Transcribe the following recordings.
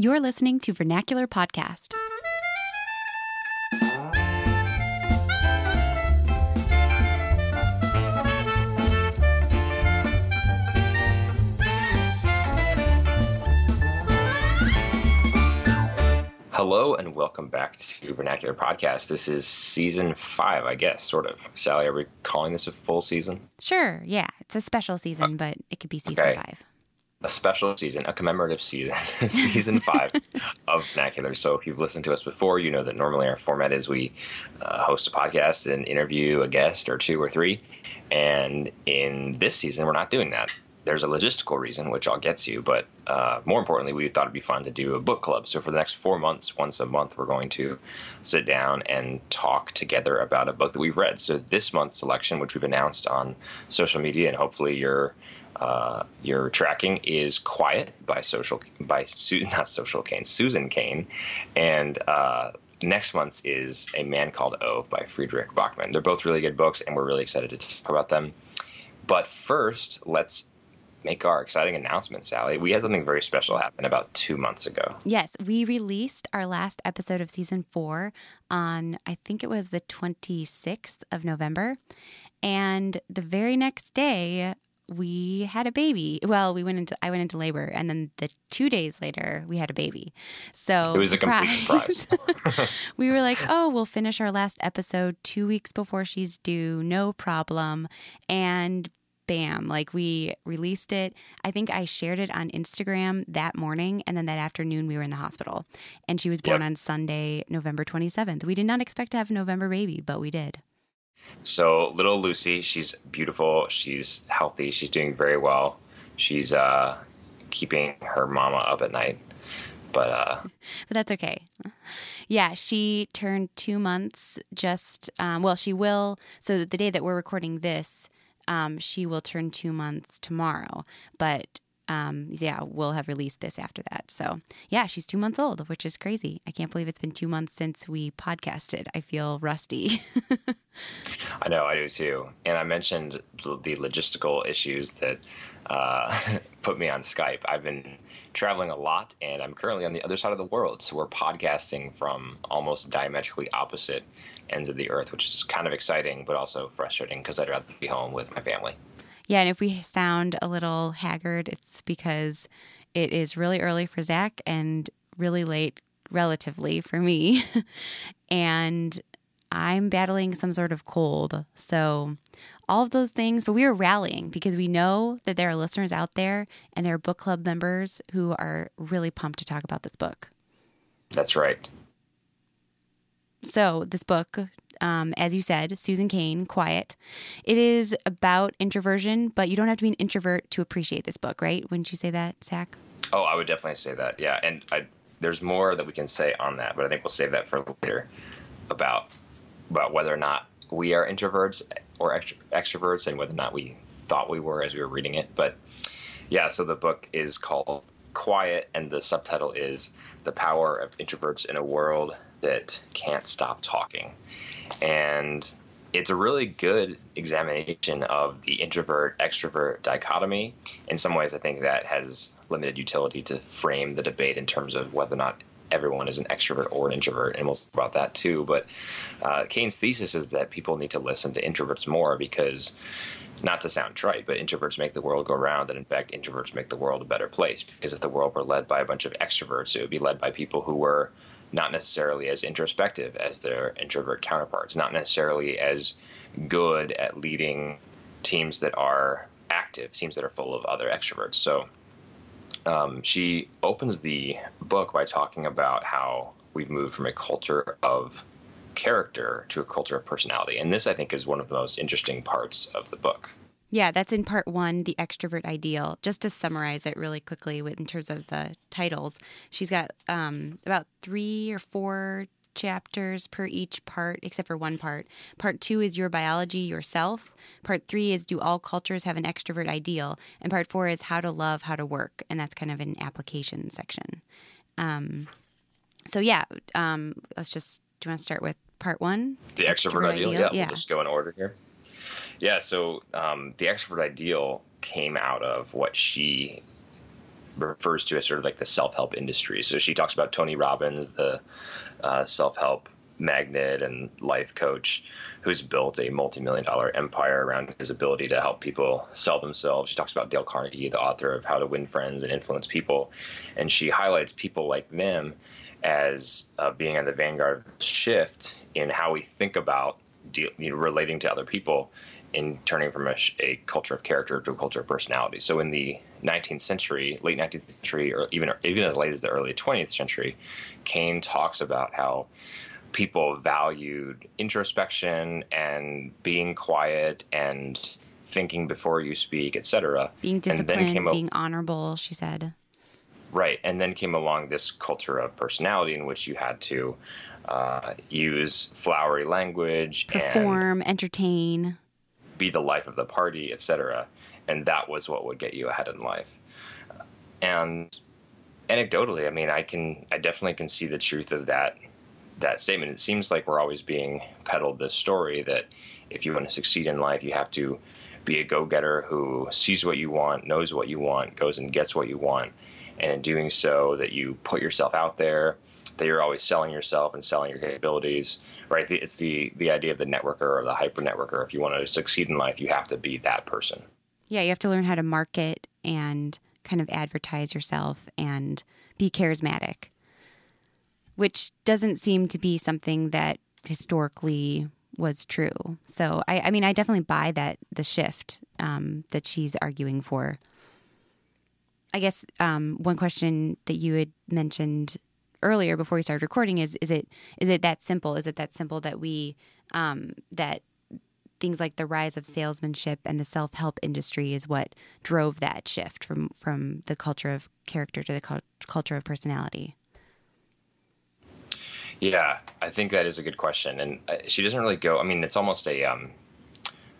You're listening to Vernacular Podcast. Hello and welcome back to Vernacular Podcast. This is season five, I guess, sort of. Sally, are we calling this a full season? Sure, yeah. It's a special season, uh, but it could be season Okay. five. A special season, a commemorative season, season five of Vernacular. So if you've listened to us before, you know that normally our format is we uh, host a podcast and interview a guest or two or three. And in this season, we're not doing that. There's a logistical reason, which I'll get to, but uh, more importantly, we thought it'd be fun to do a book club. So for the next four months, once a month, we're going to sit down and talk together about a book that we've read. So this month's selection, which we've announced on social media, and hopefully you're uh, you're tracking, is "Quiet" by social by Su- not Social Cain, Susan Cain, and uh, next month's is "A Man Called Ove" by Fredrik Backman. They're both really good books, and we're really excited to talk about them. But first, let's make our exciting announcement, Sally. We had something very special happen about two months ago. Yes, we released our last episode of season four on, I think it was the 26th of November. And the very next day, we had a baby. Well, we went into I went into labor, and then the two days later, we had a baby. So It was a complete surprise. we were like, oh, we'll finish our last episode two weeks before she's due, no problem. And bam, like we released it. I think I shared it on Instagram that morning, and then that afternoon we were in the hospital. And she was born Yep. on Sunday, November 27th. We did not expect to have a November baby, but we did. So little Lucy, she's beautiful, she's healthy, she's doing very well. She's uh, keeping her mama up at night. But uh, but that's okay. Yeah, she turned two months just, um, well, she will. So the day that we're recording this, um, she will turn two months tomorrow. But um, yeah, we'll have released this after that. So yeah, she's two months old, which is crazy. I can't believe it's been two months since we podcasted. I feel rusty. I know I do too. And I mentioned the logistical issues that uh, put me on Skype. I've been traveling a lot, and I'm currently on the other side of the world. So we're podcasting from almost diametrically opposite ends of the earth, which is kind of exciting, but also frustrating because I'd rather be home with my family. Yeah, and if we sound a little haggard, it's because it is really early for Zach and really late, relatively, for me. and I'm battling some sort of cold. So, all of those things, but we are rallying because we know that there are listeners out there and there are book club members who are really pumped to talk about this book. That's right. So, this book, um, as you said, Susan Cain, Quiet, it is about introversion, but you don't have to be an introvert to appreciate this book, right? Wouldn't you say that, Zach? Oh, I would definitely say that. Yeah, and I, there's more that we can say on that, but I think we'll save that for later about about whether or not we are introverts or extro- extroverts, and whether or not we thought we were as we were reading it. But yeah, so the book is called Quiet, and the subtitle is "The Power of Introverts in a World That Can't Stop Talking," and it's a really good examination of the introvert extrovert dichotomy. In some ways, I think that has limited utility to frame the debate in terms of whether or not everyone is an extrovert or an introvert, and we'll talk about that too. But uh, Cain's thesis is that people need to listen to introverts more because, not to sound trite, but introverts make the world go round, and in fact, introverts make the world a better place. Because if the world were led by a bunch of extroverts, it would be led by people who were not necessarily as introspective as their introvert counterparts, not necessarily as good at leading teams that are active, teams that are full of other extroverts. So um, she opens the book by talking about how we've moved from a culture of character to a culture of personality. And this, I think, is one of the most interesting parts of the book. Yeah, that's in part one, the extrovert ideal. Just to summarize it really quickly, in terms of the titles, she's got um, about three or four chapters per each part, except for one part. Part two is your biology yourself. Part three is do all cultures have an extrovert ideal, and part four is how to love, how to work, and that's kind of an application section. Um, so yeah, um, let's just. Do you want to start with part one? The extrovert, Extrovert ideal, ideal, yeah, yeah. we'll just go in order here. Yeah, so um, the extrovert ideal came out of what she refers to as sort of like the self help industry. So she talks about Tony Robbins, the uh, self help magnet and life coach who's built a multi-million dollar empire around his ability to help people sell themselves. She talks about Dale Carnegie, the author of How to Win Friends and Influence People, and she highlights people like them as uh, being on the vanguard shift in how we think about deal, you know, relating to other people in turning from a, a, culture of character to a culture of personality. So in the 19th century, late 19th century, or even even as late as the early 20th century, Cain talks about how people valued introspection and being quiet and thinking before you speak, etc. Being disciplined, being honorable, she said. Right, and then came along this culture of personality in which you had to uh, use flowery language, perform, entertain, be the life of the party, etc. And that was what would get you ahead in life. And anecdotally, I mean, I can, I definitely can see the truth of that that statement. It seems like we're always being peddled this story that if you want to succeed in life, you have to be a go-getter who sees what you want, knows what you want, goes and gets what you want, and in doing so, that you put yourself out there, that you're always selling yourself and selling your capabilities. Right? It's the the idea of the networker or the hyper networker. If you want to succeed in life, you have to be that person. Yeah, you have to learn how to market and kind of advertise yourself and be charismatic which doesn't seem to be something that historically was true. So I, I mean, I definitely buy that the shift um, that she's arguing for. I guess um, one question that you had mentioned earlier before we started recording is is it is it that simple? Is it that simple that we um, that things like the rise of salesmanship and the self help industry is what drove that shift from from the culture of character to the culture of personality? Yeah, I think that is a good question, and uh, she doesn't really go. I mean, it's almost a, um,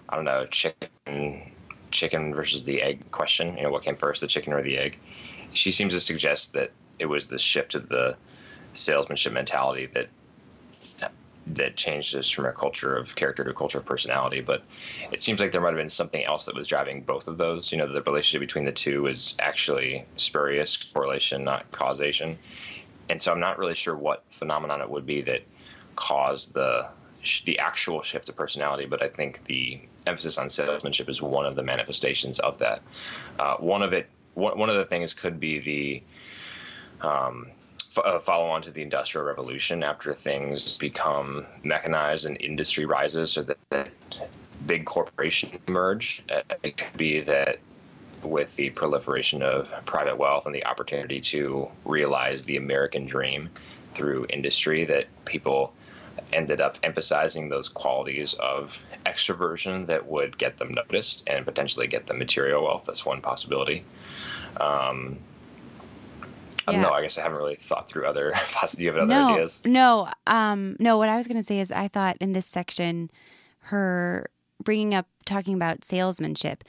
I don't know, chicken, chicken versus the egg question. You know, what came first, the chicken or the egg? She seems to suggest that it was the shift of the salesmanship mentality that that changed us from a culture of character to a culture of personality. But it seems like there might have been something else that was driving both of those. You know, the relationship between the two is actually spurious correlation, not causation and so I'm not really sure what phenomenon it would be that caused the the actual shift of personality, but I think the emphasis on salesmanship is one of the manifestations of that. Uh, one of it, one, one of the things could be the um, f- uh, follow on to the industrial revolution after things become mechanized and industry rises, so that, that big corporations emerge. Uh, it could be that with the proliferation of private wealth and the opportunity to realize the American dream through industry that people ended up emphasizing those qualities of extroversion that would get them noticed and potentially get them material wealth. That's one possibility. Um, I don't know. I guess I haven't really thought through other. Do you have other no, ideas? No, um, no. What I was going to say is, I thought in this section, her bringing up talking about salesmanship.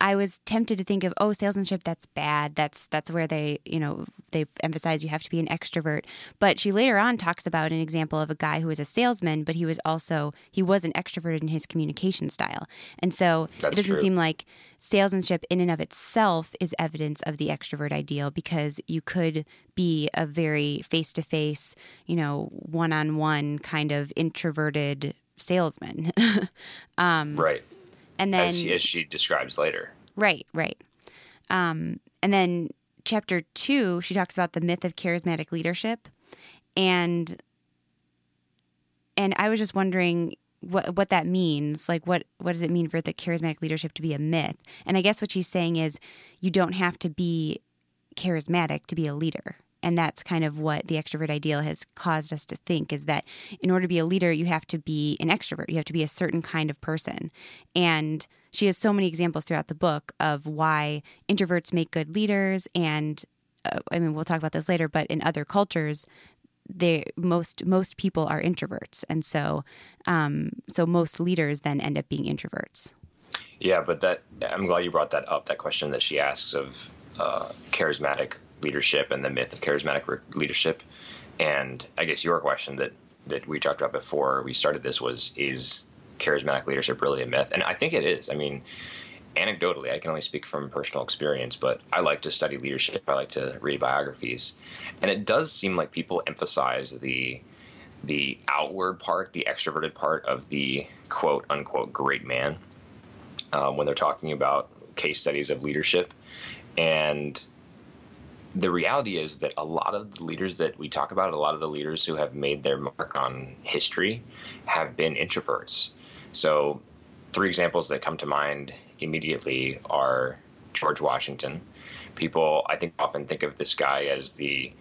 I was tempted to think of oh salesmanship that's bad. That's that's where they you know they emphasize you have to be an extrovert. But she later on talks about an example of a guy who was a salesman but he was also he was an extrovert in his communication style. And so that's it doesn't true. seem like salesmanship in and of itself is evidence of the extrovert ideal because you could be a very face to face you know one on one kind of introverted salesman. Um, right. and then as, as she describes later. Right, right. Um, and then chapter two, she talks about the myth of charismatic leadership, and and I was just wondering what what that means. Like, what what does it mean for the charismatic leadership to be a myth? And I guess what she's saying is, you don't have to be charismatic to be a leader. And that's kind of what the extrovert ideal has caused us to think is that in order to be a leader, you have to be an extrovert. You have to be a certain kind of person. And she has so many examples throughout the book of why introverts make good leaders. And uh, I mean, we'll talk about this later, but in other cultures, they most most people are introverts, and so um, so most leaders then end up being introverts. Yeah, but that I'm glad you brought that up. That question that she asks of uh, charismatic leadership and the myth of charismatic leadership. And I guess your question that that we talked about before we started this was is charismatic leadership really a myth? And I think it is. I mean, anecdotally, I can only speak from personal experience, but I like to study leadership. I like to read biographies, and it does seem like people emphasize the the outward part, the extroverted part of the quote unquote great man um, when they're talking about case studies of leadership, and the reality is that a lot of the leaders that we talk about, a lot of the leaders who have made their mark on history, have been introverts. So, three examples that come to mind immediately are George Washington. People, I think, often think of this guy as the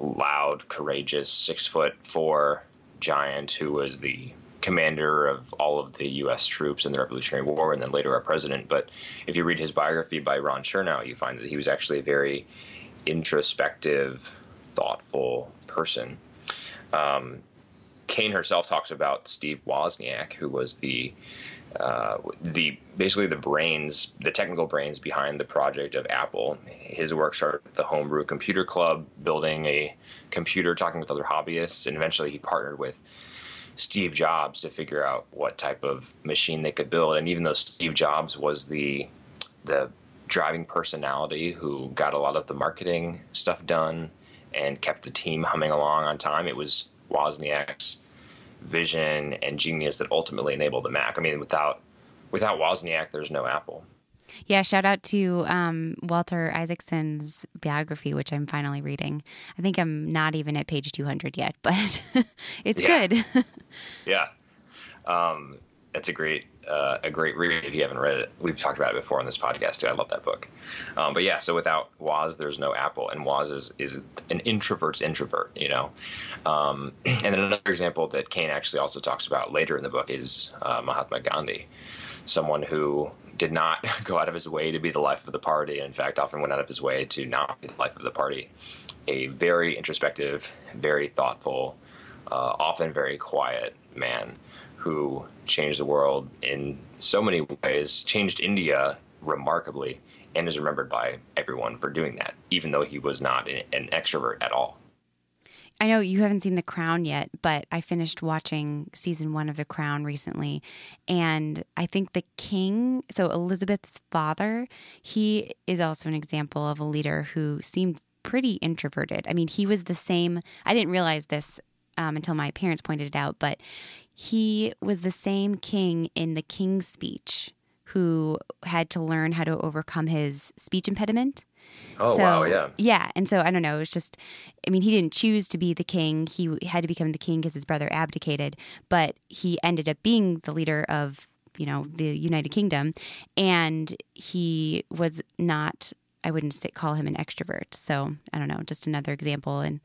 loud, courageous, six foot four giant who was the commander of all of the U.S. troops in the Revolutionary War and then later our president. But if you read his biography by Ron Chernow, you find that he was actually a very introspective, thoughtful person. Um, Cain herself talks about Steve Wozniak, who was the uh, the basically the brains, the technical brains behind the project of Apple. His work started at the Homebrew Computer Club, building a computer, talking with other hobbyists, and eventually he partnered with Steve Jobs to figure out what type of machine they could build. And even though Steve Jobs was the the driving personality who got a lot of the marketing stuff done and kept the team humming along on time, it was Wozniak's vision and genius that ultimately enabled the Mac. I mean, without without Wozniak, there's no Apple. Yeah, shout out to um, Walter Isaacson's biography, which I'm finally reading. I think I'm not even at page 200 yet, but it's good. yeah, um, it's a great uh, a great read if you haven't read it. We've talked about it before on this podcast too. I love that book. Um, but yeah, so without Woz, there's no Apple, and Woz is, is an introvert's introvert, you know. Um, and then another example that Cain actually also talks about later in the book is uh, Mahatma Gandhi, someone who did not go out of his way to be the life of the party. and In fact, often went out of his way to not be the life of the party. A very introspective, very thoughtful, uh, often very quiet man who changed the world in so many ways, changed India remarkably, and is remembered by everyone for doing that, even though he was not an extrovert at all. I know you haven't seen The Crown yet, but I finished watching season one of The Crown recently. And I think the king, so Elizabeth's father, he is also an example of a leader who seemed pretty introverted. I mean, he was the same, I didn't realize this um, until my parents pointed it out, but he was the same king in the King's Speech who had to learn how to overcome his speech impediment. Oh, so, wow, yeah. Yeah. And so I don't know. It's just, I mean, he didn't choose to be the king. He had to become the king because his brother abdicated, but he ended up being the leader of, you know, the United Kingdom. And he was not I wouldn't say, call him an extrovert. So I don't know, just another example. And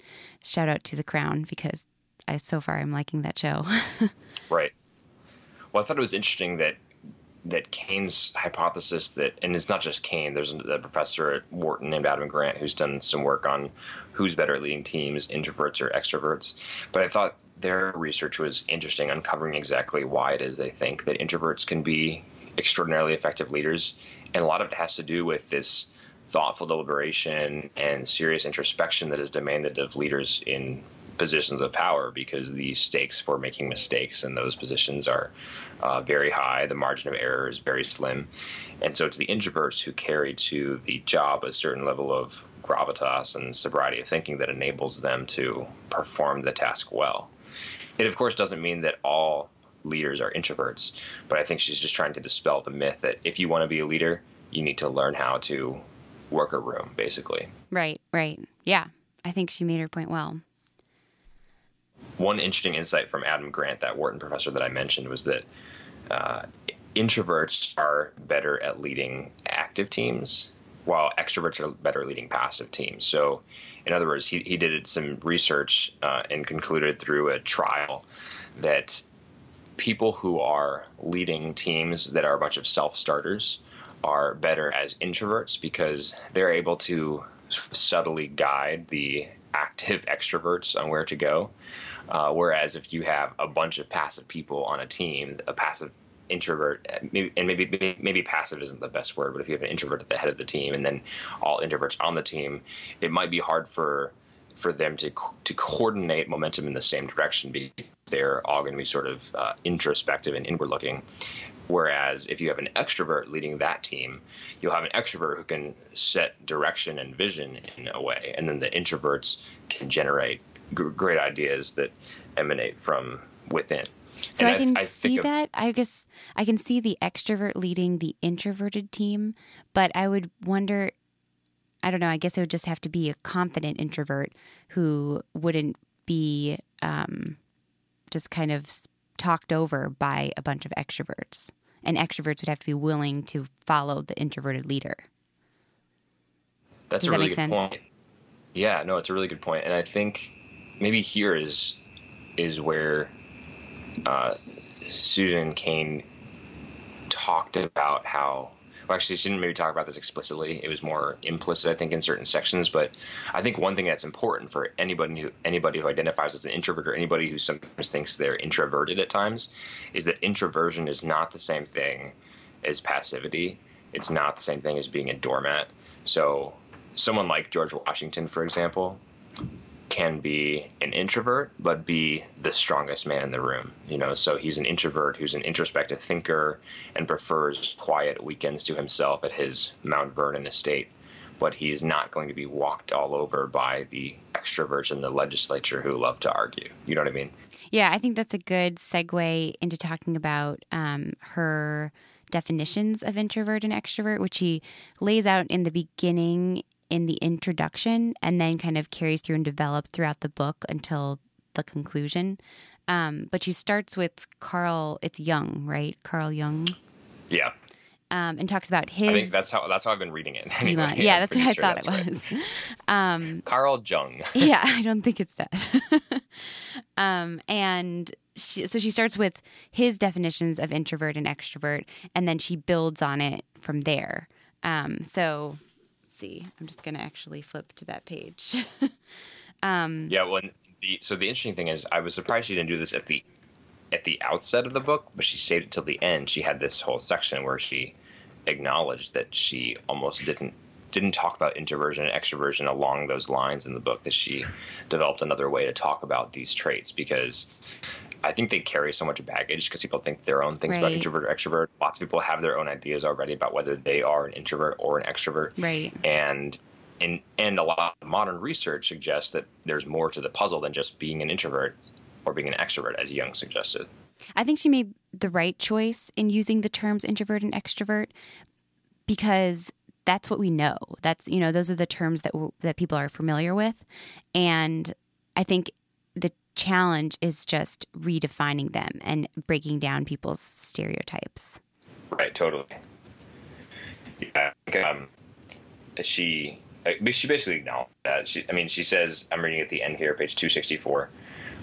shout out to The Crown because I so far I'm liking that show. right. Well, I thought it was interesting that that Cain's hypothesis that, and it's not just Cain. There's a professor at Wharton named Adam Grant who's done some work on who's better at leading teams, introverts or extroverts. But I thought their research was interesting, uncovering exactly why it is they think that introverts can be extraordinarily effective leaders, and a lot of it has to do with this thoughtful deliberation and serious introspection that is demanded of leaders in positions of power because the stakes for making mistakes in those positions are uh, very high. The margin of error is very slim. And so it's the introverts who carry to the job a certain level of gravitas and sobriety of thinking that enables them to perform the task well. It, of course, doesn't mean that all leaders are introverts, but I think she's just trying to dispel the myth that if you want to be a leader, you need to learn how to work a room, basically. Right, right. Yeah, I think she made her point well one interesting insight from Adam Grant, that Wharton professor that I mentioned, was that uh, introverts are better at leading active teams, while extroverts are better at leading passive teams. So, in other words, he, he did some research uh, and concluded through a trial that people who are leading teams that are a bunch of self starters are better as introverts because they're able to subtly guide the active extroverts on where to go. Uh, whereas if you have a bunch of passive people on a team, a passive introvert, maybe, and maybe, maybe maybe passive isn't the best word, but if you have an introvert at the head of the team and then all introverts on the team, it might be hard for for them to to coordinate momentum in the same direction because they're all going to be sort of uh, introspective and inward looking. Whereas if you have an extrovert leading that team, you'll have an extrovert who can set direction and vision in a way, and then the introverts can generate g- great ideas that emanate from within. So And I can I see of- that. I guess I can see the extrovert leading the introverted team, but I would wonder. I don't know. I guess it would just have to be a confident introvert who wouldn't be um, just kind of talked over by a bunch of extroverts. And extroverts would have to be willing to follow the introverted leader. That's Does a that really make good sense? point. Yeah, no, it's a really good point, and I think maybe here is is where uh, Susan Cain talked about how. Well, actually, she didn't maybe talk about this explicitly. It was more implicit, I think, in certain sections. But I think one thing that's important for anybody who anybody who identifies as an introvert or anybody who sometimes thinks they're introverted at times is that introversion is not the same thing as passivity. It's not the same thing as being a doormat. So someone like George Washington, for example, can be an introvert, but be the strongest man in the room. You know, so he's an introvert who's an introspective thinker and prefers quiet weekends to himself at his Mount Vernon estate. But he's not going to be walked all over by the extroverts in the legislature who love to argue. You know what I mean? Yeah, I think that's a good segue into talking about um, her definitions of introvert and extrovert, which she lays out in the beginning in the introduction and then kind of carries through and develops throughout the book until the conclusion. Um, but she starts with Carl, it's Jung, right? Carl Jung, Yeah. um, and talks about his I think that's how that's how I've been reading it. schema. Anyway, yeah, I'm that's what I sure thought it right. was. Um, Carl Jung. yeah, I don't think it's that. um, and she, so she starts with his definitions of introvert and extrovert, and then she builds on it from there. Um, so, see, I'm just going to actually flip to that page. Um, yeah, well, the so the interesting thing is, I was surprised she didn't do this at the at the outset of the book, but she saved it till the end. She had this whole section where she acknowledged that she almost didn't didn't talk about introversion and extroversion along those lines in the book. That she developed another way to talk about these traits because I think they carry so much baggage because people think their own things about Right. introvert or extrovert. Lots of people have their own ideas already about whether they are an introvert or an extrovert right. and and and a lot of modern research suggests that there's more to the puzzle than just being an introvert or being an extrovert, as Jung suggested. I think she made the right choice in using the terms introvert and extrovert because that's what we know. That's you know those are the terms that w- that people are familiar with, and I think challenge is just redefining them and breaking down people's stereotypes. Right, totally. Yeah, um, she she basically acknowledged that. She, I mean, she says, I'm reading at the end here, page 264.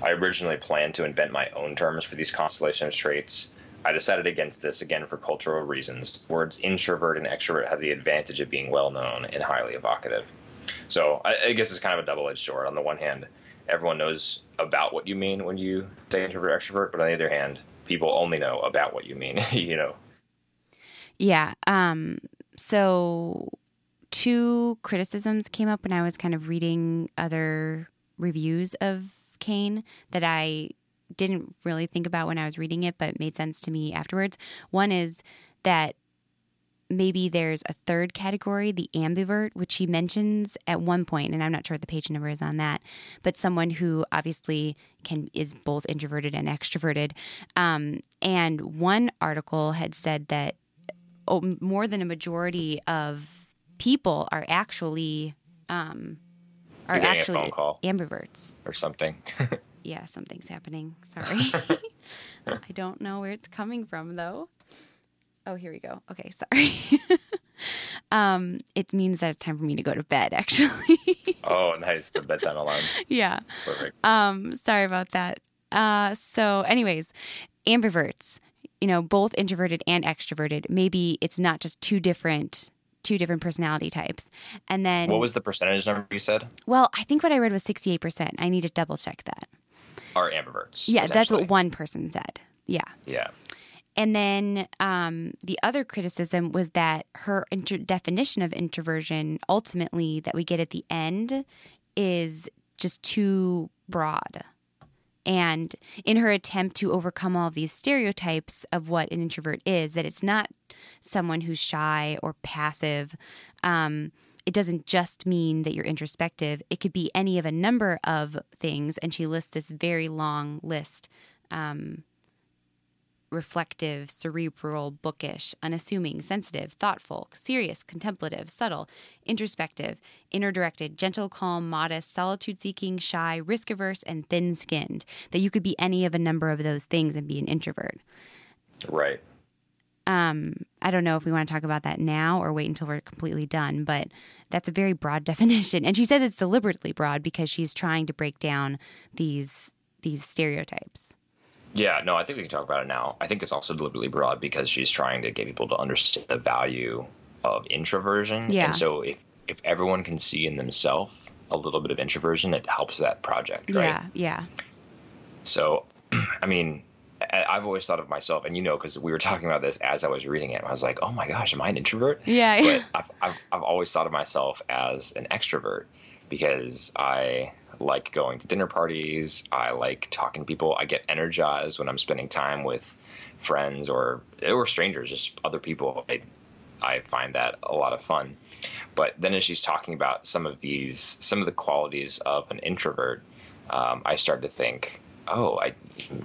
I originally planned to invent my own terms for these constellation of traits. I decided against this again for cultural reasons. Words introvert and extrovert have the advantage of being well known and highly evocative. So I, I guess it's kind of a double edged sword. On the one hand, everyone knows about what you mean when you say introvert extrovert, but on the other hand, people only know about what you mean. you know. Yeah. Um, so, two criticisms came up when I was kind of reading other reviews of Cain that I didn't really think about when I was reading it, but made sense to me afterwards. One is that maybe there's a third category, the ambivert, which he mentions at one point, and I'm not sure what the page number is on that, but someone who obviously can is both introverted and extroverted. Um, and one article had said that oh, more than a majority of people are actually um, are You're getting a actually ambiverts. or something. Yeah, something's happening. Sorry. I don't know where it's coming from though. Oh, here we go. Okay, sorry. um, it means that it's time for me to go to bed actually. oh, nice. The bedtime alarm. yeah. Perfect. Um, sorry about that. Uh, so anyways, ambiverts, you know, both introverted and extroverted. Maybe it's not just two different two different personality types. And then What was the percentage number you said? well, I think what I read was 68%. I need to double check that. Are ambiverts? Yeah, that's what one person said. Yeah. Yeah. And then um, the other criticism was that her inter- definition of introversion, ultimately, that we get at the end, is just too broad. And in her attempt to overcome all these stereotypes of what an introvert is, that it's not someone who's shy or passive. Um, it doesn't just mean that you're introspective. It could be any of a number of things. And she lists this very long list um, reflective, cerebral, bookish, unassuming, sensitive, thoughtful, serious, contemplative, subtle, introspective, inner directed, gentle, calm, modest, solitude seeking, shy, risk averse, and thin skinned. That you could be any of a number of those things and be an introvert. Right. Um, I don't know if we want to talk about that now or wait until we're completely done, but that's a very broad definition. And she says it's deliberately broad because she's trying to break down these these stereotypes. Yeah, no, I think we can talk about it now. I think it's also deliberately broad because she's trying to get people to understand the value of introversion. Yeah. And so if if everyone can see in themselves a little bit of introversion, it helps that project, right? Yeah, yeah. So, I mean, I've always thought of myself, and you know, because we were talking about this as I was reading it, I was like, oh my gosh, am I an introvert? Yeah. But I've, I've, I've always thought of myself as an extrovert because I like going to dinner parties. I like talking to people. I get energized when I'm spending time with friends or or strangers, just other people. I, I find that a lot of fun. But then as she's talking about some of these, some of the qualities of an introvert, um, I start to think, oh, I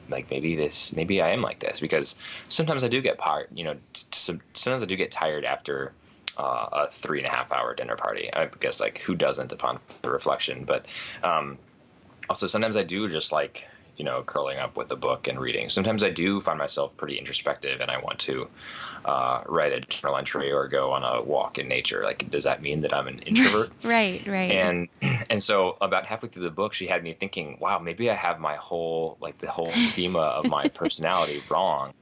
like maybe this, maybe I am like this because sometimes I do get tired. You know, sometimes I do get tired after uh, a three and a half hour dinner party. I guess like who doesn't upon the reflection, but um, also sometimes I do just like you know curling up with a book and reading. Sometimes I do find myself pretty introspective and I want to uh, write a journal entry or go on a walk in nature. Like, does that mean that I'm an introvert? Right, right. and and so about halfway through the book she had me thinking wow maybe i have my whole like the whole schema of my personality wrong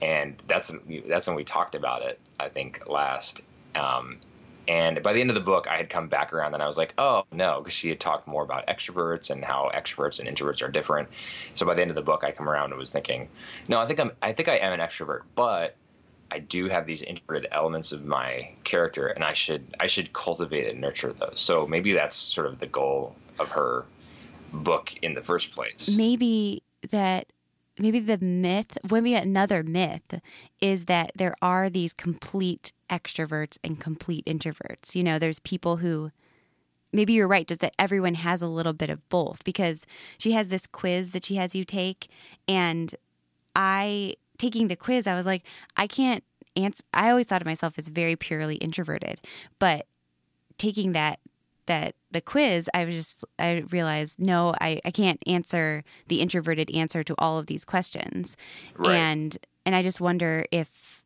and that's that's when we talked about it i think last um, and by the end of the book i had come back around and i was like oh no because she had talked more about extroverts and how extroverts and introverts are different so by the end of the book i come around and was thinking no i think i'm i think i am an extrovert but I do have these introverted elements of my character, and I should I should cultivate and nurture those. So maybe that's sort of the goal of her book in the first place. maybe that maybe the myth maybe another myth is that there are these complete extroverts and complete introverts. You know there's people who maybe you're right just that everyone has a little bit of both because she has this quiz that she has you take and i taking the quiz i was like i can't answer i always thought of myself as very purely introverted but taking that that the quiz i was just i realized no i, I can't answer the introverted answer to all of these questions. Right. and and i just wonder if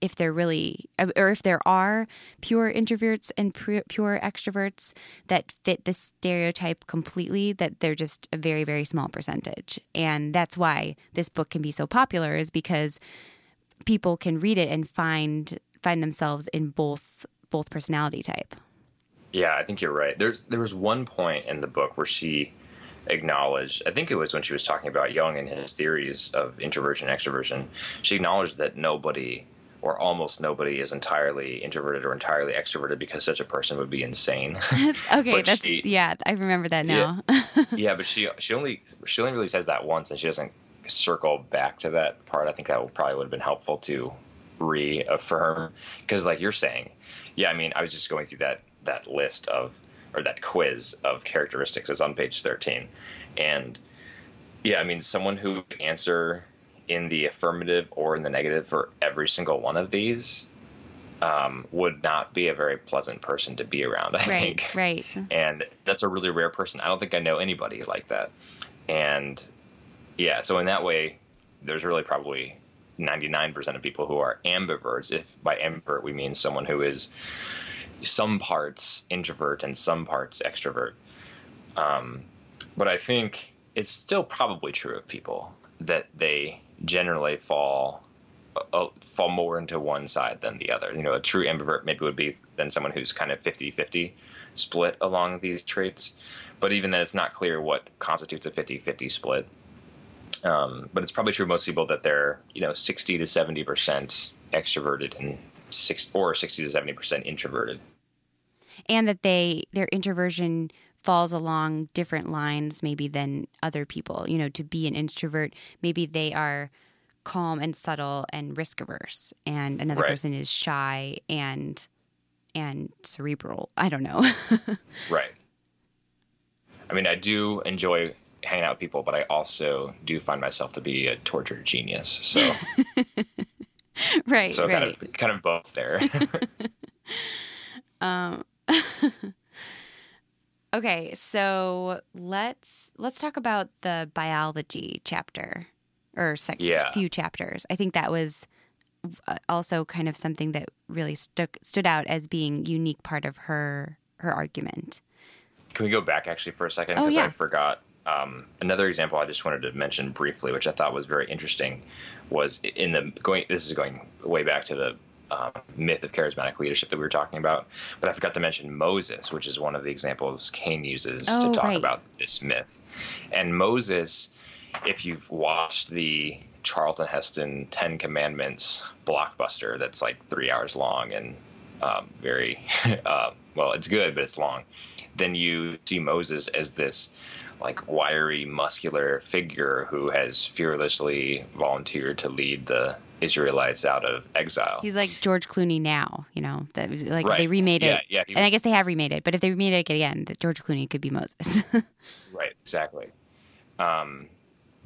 if there really or if there are pure introverts and pu- pure extroverts that fit the stereotype completely that they're just a very very small percentage. And that's why this book can be so popular is because people can read it and find find themselves in both both personality type Yeah, I think you're right. There's there was one point in the book where she acknowledged, I think it was when she was talking about Jung and his theories of introversion and extroversion. She acknowledged that nobody or almost nobody is entirely introverted or entirely extroverted because such a person would be insane. okay But that's she- yeah i remember that now yeah, but she she only she only really says that once, and she doesn't circle back to that part. I think that would probably would have been helpful to reaffirm because, like you're saying, yeah. I mean, I was just going through that that list of or that quiz of characteristics is on page thirteen, and yeah, I mean, someone who would answer in the affirmative or in the negative for every single one of these um, would not be a very pleasant person to be around. I right think right and that's a really rare person. I don't think I know anybody like that. And yeah, so in that way, there's really probably 99% of people who are ambiverts. If by ambivert we mean someone who is some parts introvert and some parts extrovert. Um, but I think it's still probably true of people that they generally fall uh, fall more into one side than the other. You know, a true ambivert maybe would be then someone who's kind of 50-50 split along these traits. But even then, it's not clear what constitutes a 50-50 split. Um, but it's probably true of most people that they're, you know, 60 to 70% extroverted and six or 60 to 70% introverted. And that they their introversion falls along different lines maybe than other people. You know, to be an introvert, maybe they are calm and subtle and risk averse, and another Right. person is shy and and cerebral. I don't know. Right. I mean, I do enjoy hanging out with people, but I also do find myself to be a tortured genius. So, right, so right. kind of, kind of both there. Um, Okay, so let's let's talk about the biology chapter or sec- Yeah. few chapters. I think that was uh, also kind of something that really stuck stood out as being unique part of her her argument. Can we go back actually for a second? Oh, Because yeah. I forgot. Um, another example I just wanted to mention briefly, which I thought was very interesting, was in the going. This is going way back to the um, myth of charismatic leadership that we were talking about, but I forgot to mention Moses, which is one of the examples Cain uses Oh, to talk right. about this myth. And Moses, if you've watched the Charlton Heston Ten Commandments blockbuster, that's like three hours long and um, very uh, well, it's good, but it's long. Then you see Moses as this like wiry, muscular figure who has fearlessly volunteered to lead the Israelites out of exile. He's like George Clooney now, you know. That like Right. they remade Yeah, it, yeah, he and I guess they have remade it. But if they remade it again, that George Clooney could be Moses. Right, exactly. Um,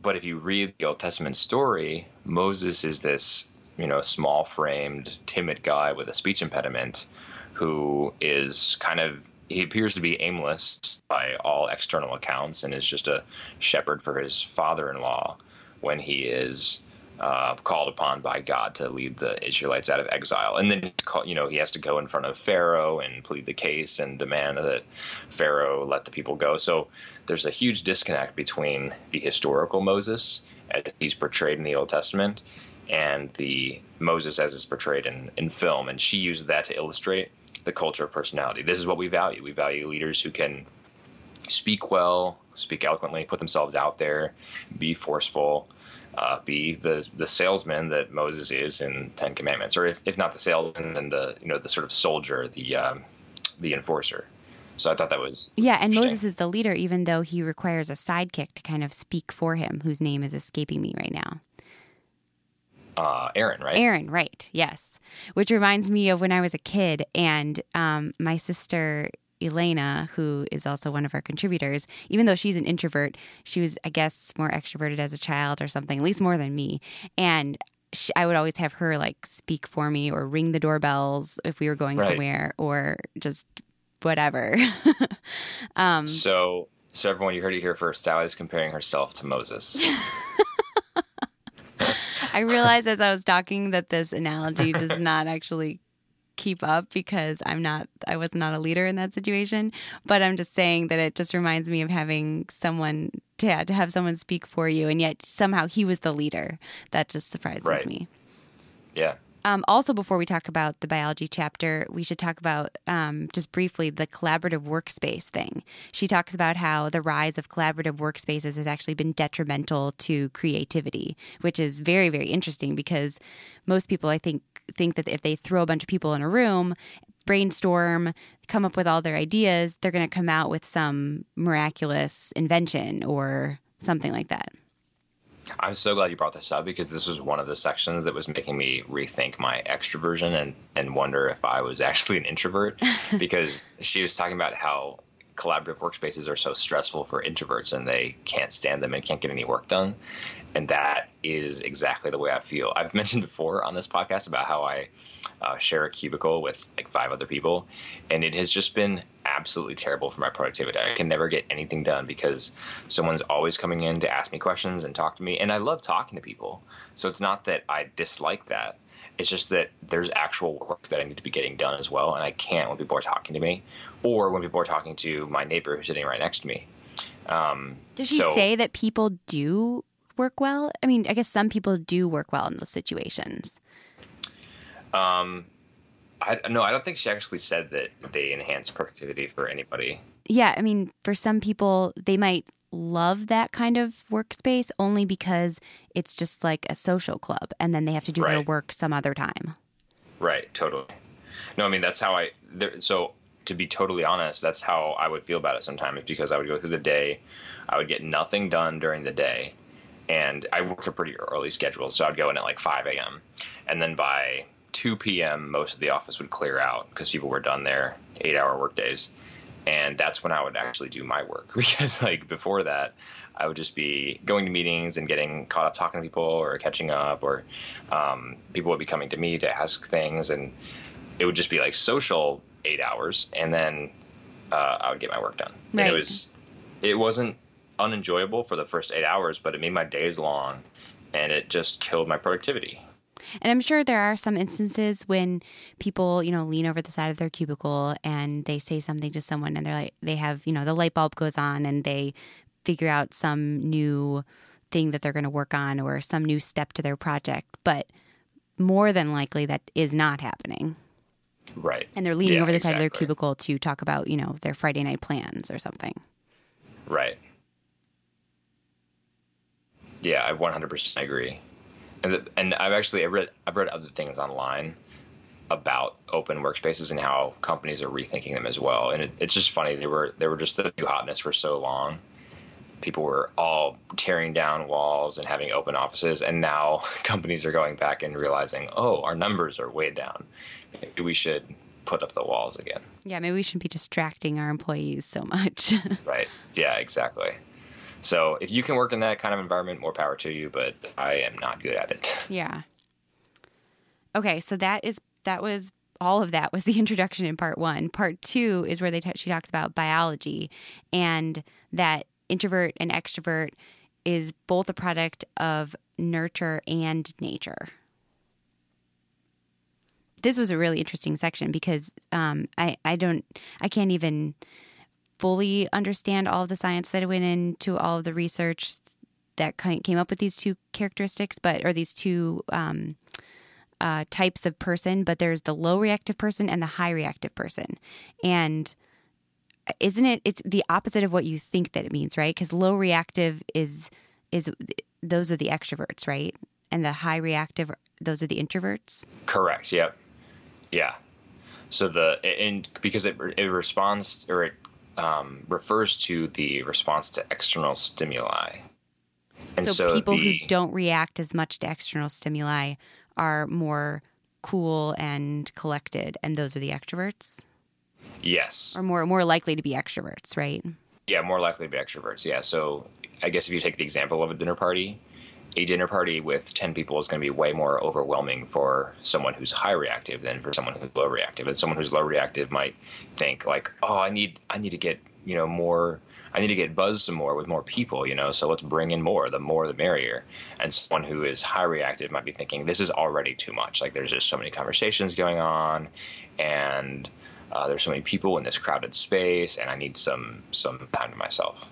but if you read the Old Testament story, Moses is this, you know, small framed, timid guy with a speech impediment who is kind of, he appears to be aimless by all external accounts and is just a shepherd for his father in law when he is. Uh, called upon by God to lead the Israelites out of exile, and then you know he has to go in front of Pharaoh and plead the case and demand that Pharaoh let the people go. So there's a huge disconnect between the historical Moses as he's portrayed in the Old Testament and the Moses as is portrayed in, in film. And she uses that to illustrate the culture of personality. This is what we value. We value leaders who can speak well, speak eloquently, put themselves out there, be forceful, uh, be the the salesman that Moses is in Ten Commandments, or if, if not the salesman, then the you know the sort of soldier, the um, the enforcer. So I thought that was yeah, and. Moses is the leader, even though he requires a sidekick to kind of speak for him, whose name is escaping me right now. uh, Aaron, right? Aaron, right? Yes. Which reminds me of when I was a kid, and um, my sister Elena, who is also one of our contributors, even though she's an introvert, she was, I guess, more extroverted as a child or something, at least more than me. And she, I would always have her like speak for me or ring the doorbells if we were going Right. somewhere or just whatever. um, So, so everyone, you heard it here first. Sally is comparing herself to Moses. I realized as I was talking that this analogy does not actually keep up because I'm not I was not a leader in that situation, but I'm just saying that it just reminds me of having someone to, to have someone speak for you and yet somehow he was the leader. That just surprises Right. me. yeah, Um, also, before we talk about the biology chapter, we should talk about um, just briefly the collaborative workspace thing. She talks about how the rise of collaborative workspaces has actually been detrimental to creativity, which is very, very interesting because most people, I think, think that if they throw a bunch of people in a room, brainstorm, come up with all their ideas, they're going to come out with some miraculous invention or something like that. I'm so glad you brought this up because this was one of the sections that was making me rethink my extroversion and and wonder if I was actually an introvert because she was talking about how collaborative workspaces are so stressful for introverts and they can't stand them and can't get any work done. And that is exactly the way I feel. I've mentioned before on this podcast about how I uh, share a cubicle with like five other people, and it has just been absolutely terrible for my productivity. I can never get anything done because someone's always coming in to ask me questions and talk to me, and I love talking to people. So it's not that I dislike that. It's just that there's actual work that I need to be getting done as well, and I can't when people are talking to me, or when people are talking to my neighbor who's sitting right next to me. Um, Does she so- say that people do work well? I mean, I guess some people do work well in those situations. Um, I no, I don't think she actually said that they enhance productivity for anybody. Yeah, I mean, for some people, they might love that kind of workspace only because it's just like a social club and then they have to do their work some other time. Right, totally. No, I mean that's how I. There, so to be totally honest, that's how I would feel about it sometimes because I would go through the day, I would get nothing done during the day, and I work a pretty early schedule, so I'd go in at like 5 a.m. and then by 2 p.m. most of the office would clear out because people were done their eight-hour workdays, and that's when I would actually do my work because like before that. I would just be going to meetings and getting caught up talking to people or catching up, or um, people would be coming to me to ask things, and it would just be like social eight hours, and then uh, I would get my work done. Right. And it was it wasn't unenjoyable for the first eight hours, but it made my days long, and it just killed my productivity. And I'm sure there are some instances when people, you know, lean over the side of their cubicle and they say something to someone and they're like, they have, you know, the light bulb goes on and they figure out some new thing that they're going to work on or some new step to their project. But more than likely, that is not happening. Right. And they're leaning Yeah, over the side of their cubicle to talk about, you know, their Friday night plans or something. Right. Yeah, I 100% agree. And and I've actually I've read I've read other things online about open workspaces and how companies are rethinking them as well. And it, it's just funny they were they were just the new hotness for so long. People were all tearing down walls and having open offices, and now companies are going back and realizing, oh, our numbers are way down. Maybe we should put up the walls again. Yeah, maybe we shouldn't be distracting our employees so much. Right. Yeah, exactly. So if you can work in that kind of environment, more power to you, but I am not good at it. Yeah. Okay, so that is that was all of that was the introduction in part one. Part two is where they t- she talks about biology and that introvert and extrovert is both a product of nurture and nature. This was a really interesting section because um, I I don't I can't even fully understand all of the science that went into all of the research that came up with these two characteristics, but or these two um, uh, types of person. But there's the low reactive person and the high reactive person, and isn't it? It's the opposite of what you think that it means, right? Because low reactive is is those are the extroverts, right? And the high reactive, those are the introverts. Correct. Yep. Yeah. So the and because it it responds or it um, refers to the response to external stimuli, and so, so, people the, who don't react as much to external stimuli are more cool and collected, and those are the extroverts, yes, or more more likely to be extroverts, right? yeah, more likely to be extroverts. Yeah. So I guess if you take the example of a dinner party, a dinner party with 10 people is going to be way more overwhelming for someone who's high reactive than for someone who's low reactive. And someone who's low reactive might think like, "Oh, I need I need to get, you know, more I need to get buzzed some more with more people, you know, so let's bring in more. The more the merrier." And someone who is high reactive might be thinking, "This is already too much. Like there's just so many conversations going on and uh, there's so many people in this crowded space and I need some some time to myself."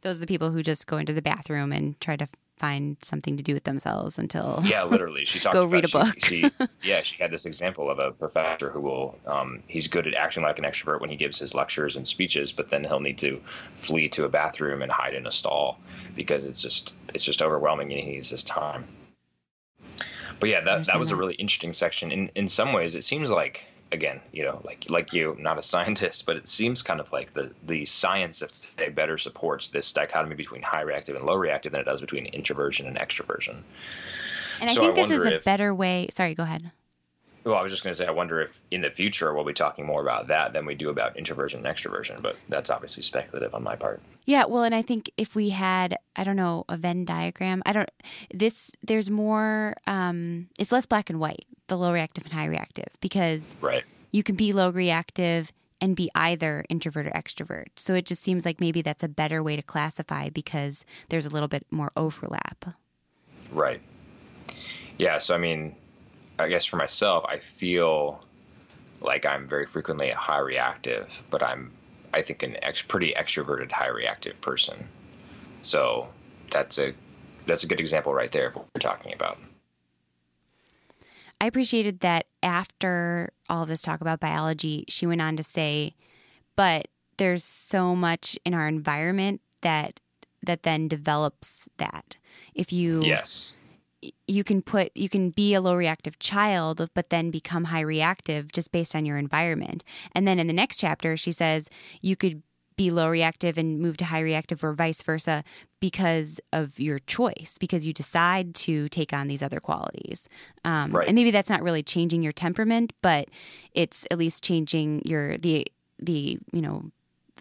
Those are the people who just go into the bathroom and try to find something to do with themselves until Yeah, literally. She talked Go about read a she- book. She, yeah, she had this example of a professor who will um, he's good at acting like an extrovert when he gives his lectures and speeches, but then he'll need to flee to a bathroom and hide in a stall because it's just it's just overwhelming and he needs his time. But yeah, that that was a really interesting section. In in some ways, it seems like again, you know, like like you, I'm not a scientist, but it seems kind of like the the science of today better supports this dichotomy between high reactive and low reactive than it does between introversion and extroversion. And I So think I this is a if- better way. Sorry, go ahead. Well, I was just going to say, I wonder if in the future we'll be talking more about that than we do about introversion and extroversion, but that's obviously speculative on my part. Yeah, well, and I think if we had, I don't know, a Venn diagram, I don't, this, there's more, um, it's less black and white, the low reactive and high reactive, because Right. you can be low reactive and be either introvert or extrovert. So it just seems like maybe that's a better way to classify because there's a little bit more overlap. Right. Yeah. So, I mean, I guess for myself, I feel like I'm very frequently a high reactive, but I'm, I think, an ex- pretty extroverted high reactive person. So that's a that's a good example right there of what we're talking about. I appreciated that after all this talk about biology, she went on to say, but there's so much in our environment that that then develops that. If you Yes. you can put you can be a low reactive child but then become high reactive just based on your environment and then in the next chapter she says you could be low reactive and move to high reactive or vice versa because of your choice because you decide to take on these other qualities um, Right. and maybe that's not really changing your temperament but it's at least changing your the the you know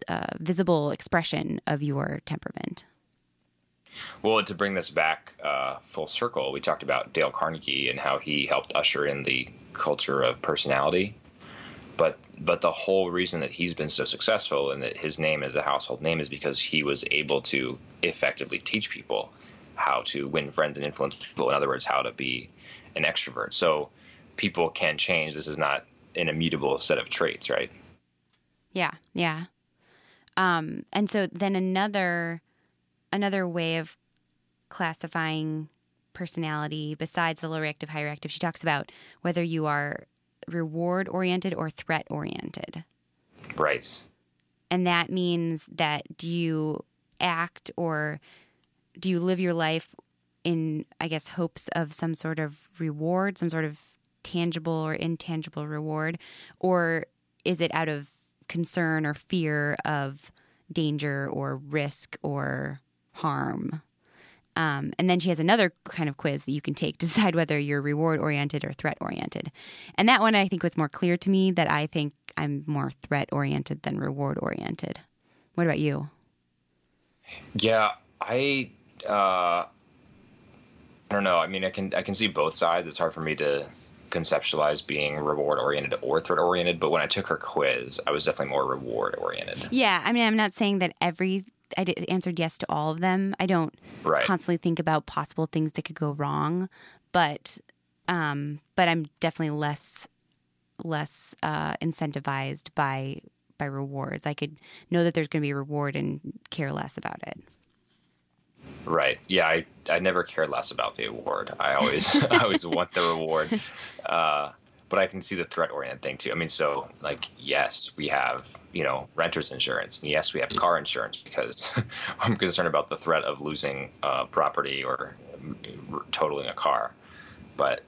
uh, visible expression of your temperament Well, to bring this back uh, full circle, we talked about Dale Carnegie and how he helped usher in the culture of personality. But but the whole reason that he's been so successful and that his name is a household name is because he was able to effectively teach people how to win friends and influence people. In other words, how to be an extrovert. So people can change. This is not an immutable set of traits, right? Yeah, yeah. Um, and so then another another way of classifying personality besides the low reactive, high reactive, she talks about whether you are reward oriented or threat oriented. Right. And that means that do you act or do you live your life in, I guess, hopes of some sort of reward, some sort of tangible or intangible reward? Or is it out of concern or fear of danger or risk or harm? Um, and then she has another kind of quiz that you can take to decide whether you're reward oriented or threat oriented. And that one I think was more clear to me that I think I'm more threat oriented than reward oriented. What about you? Yeah, I uh, I don't know. I mean, I can I can see both sides. It's hard for me to conceptualize being reward oriented or threat oriented. But when I took her quiz, I was definitely more reward oriented. Yeah, I mean, I'm not saying that every I answered yes to all of them. I don't Right. constantly think about possible things that could go wrong, but um, but I'm definitely less less uh, incentivized by by rewards. I could know that there's going to be a reward and care less about it. Right. Yeah. I, I never care less about the award. I always I always want the reward. Uh, but I can see the threat oriented thing too. I mean, so like, yes, we have you know renters insurance, and yes, we have car insurance because I'm concerned about the threat of losing uh, property or totaling a car. But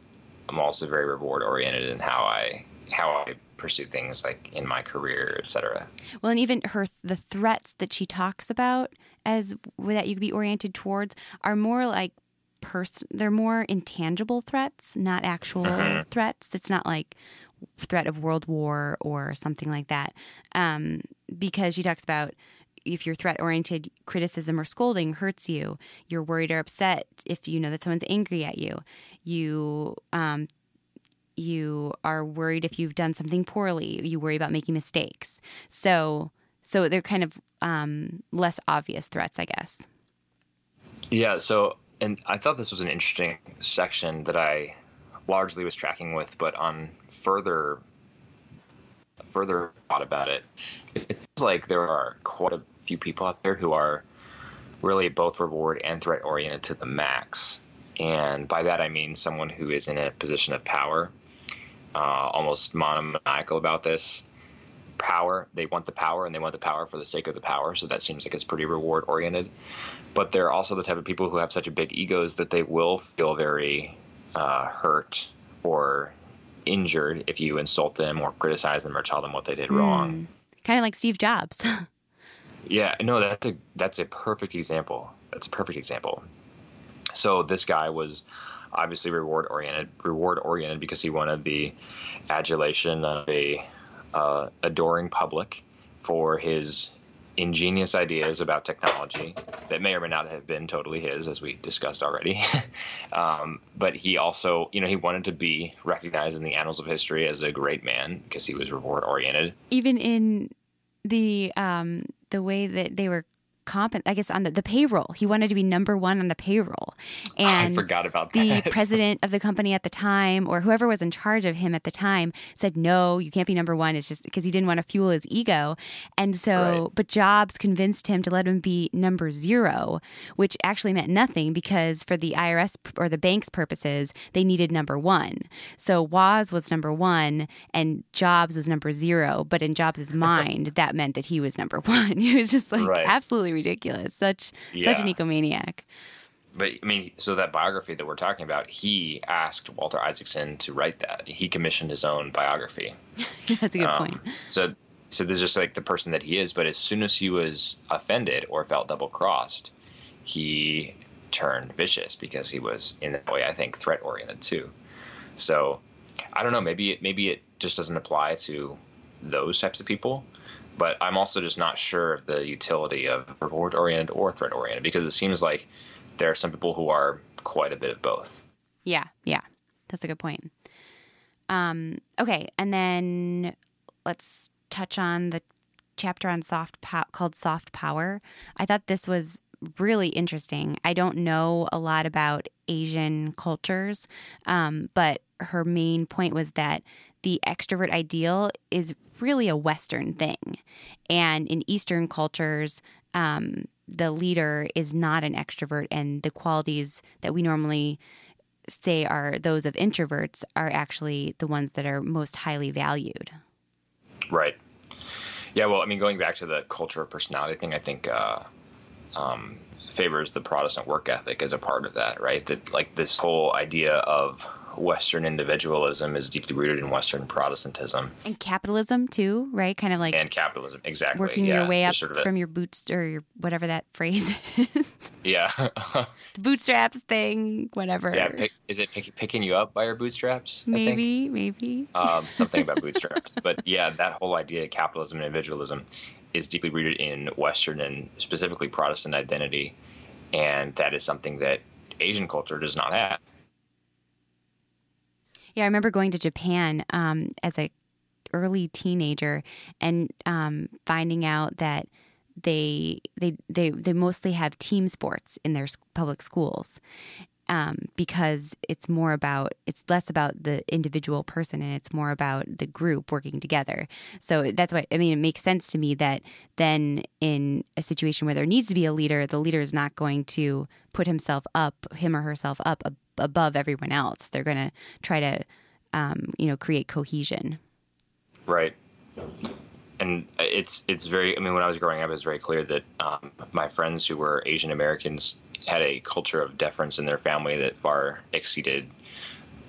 I'm also very reward oriented in how I how I pursue things like in my career, et cetera. Well, and even her the threats that she talks about as that you could be oriented towards are more like person. They're more intangible threats, not actual threats. It's not like threat of world war or something like that. Um, because she talks about if you're threat oriented, criticism or scolding hurts you. You're worried or upset if you know that someone's angry at you. You um, you are worried if you've done something poorly. You worry about making mistakes. So so they're kind of um, less obvious threats, I guess. Yeah, so and I thought this was an interesting section that I largely was tracking with, but on further further thought about it, it's like there are quite a few people out there who are really both reward and threat oriented to the max. And by that I mean someone who is in a position of power, uh, almost monomaniacal about this. Power, they want the power and they want the power for the sake of the power. So that seems like it's pretty reward oriented but they're also the type of people who have such a big egos that they will feel very uh, hurt or injured if you insult them or criticize them or tell them what they did wrong. Kind of like Steve Jobs. Yeah, no, that's a that's a perfect example. That's a perfect example. So this guy was obviously reward oriented, reward oriented because he wanted the adulation of a uh, adoring public for his ingenious ideas about technology that may or may not have been totally his, as we discussed already. um, but he also, you know, he wanted to be recognized in the annals of history as a great man because he was reward oriented. Even in the um, the way that they were comp, I guess on the, the payroll, he wanted to be number one on the payroll. And I forgot about the president of the company at the time or whoever was in charge of him at the time said no you can't be number one it's just because he didn't want to fuel his ego and so Right. but jobs convinced him to let him be number zero which actually meant nothing because for the irs or the bank's purposes they needed number one so Woz was number one and jobs was number zero but in jobs's mind that meant that he was number one he was just like Right. absolutely ridiculous such such an Yeah. egomaniac but I mean, so that biography that we're talking about, he asked Walter Isaacson to write that. He commissioned his own biography. That's a good um, point. So, so this is just like the person that he is. But as soon as he was offended or felt double crossed, he turned vicious because he was in that way. I think threat oriented too. So, I don't know. Maybe it maybe it just doesn't apply to those types of people. But I'm also just not sure of the utility of reward oriented or threat oriented because it seems like there are some people who are quite a bit of both. Yeah, yeah, that's a good point. Um, okay, and then let's touch on the chapter on soft po- called soft power. I thought this was really interesting. I don't know a lot about Asian cultures, um, but her main point was that the extrovert ideal is really a Western thing. And in Eastern cultures, um, the leader is not an extrovert, and the qualities that we normally say are those of introverts are actually the ones that are most highly valued. Right. Yeah. Well, I mean, going back to the culture of personality thing, I think uh, um, favors the Protestant work ethic as a part of that. Right. That like this whole idea of Western individualism is deeply rooted in Western Protestantism and capitalism too, right? Kind of like and capitalism, exactly. Working yeah. your way up sort of from your boots or your whatever that phrase is. Yeah, the bootstraps thing, whatever. Yeah, pick, is it pick, picking you up by your bootstraps? Maybe, maybe. Um, something about bootstraps, but yeah, that whole idea of capitalism and individualism is deeply rooted in Western and specifically Protestant identity, and that is something that Asian culture does not have. Yeah, I remember going to Japan um, as a early teenager and um, finding out that they they they they mostly have team sports in their public schools um, because it's more about it's less about the individual person and it's more about the group working together. So that's why I mean it makes sense to me that then in a situation where there needs to be a leader, the leader is not going to put himself up, him or herself up above everyone else. They're going to try to, um, you know, create cohesion. Right. And it's it's very. I mean, when I was growing up, it was very clear that um, my friends who were Asian Americans had a culture of deference in their family that far exceeded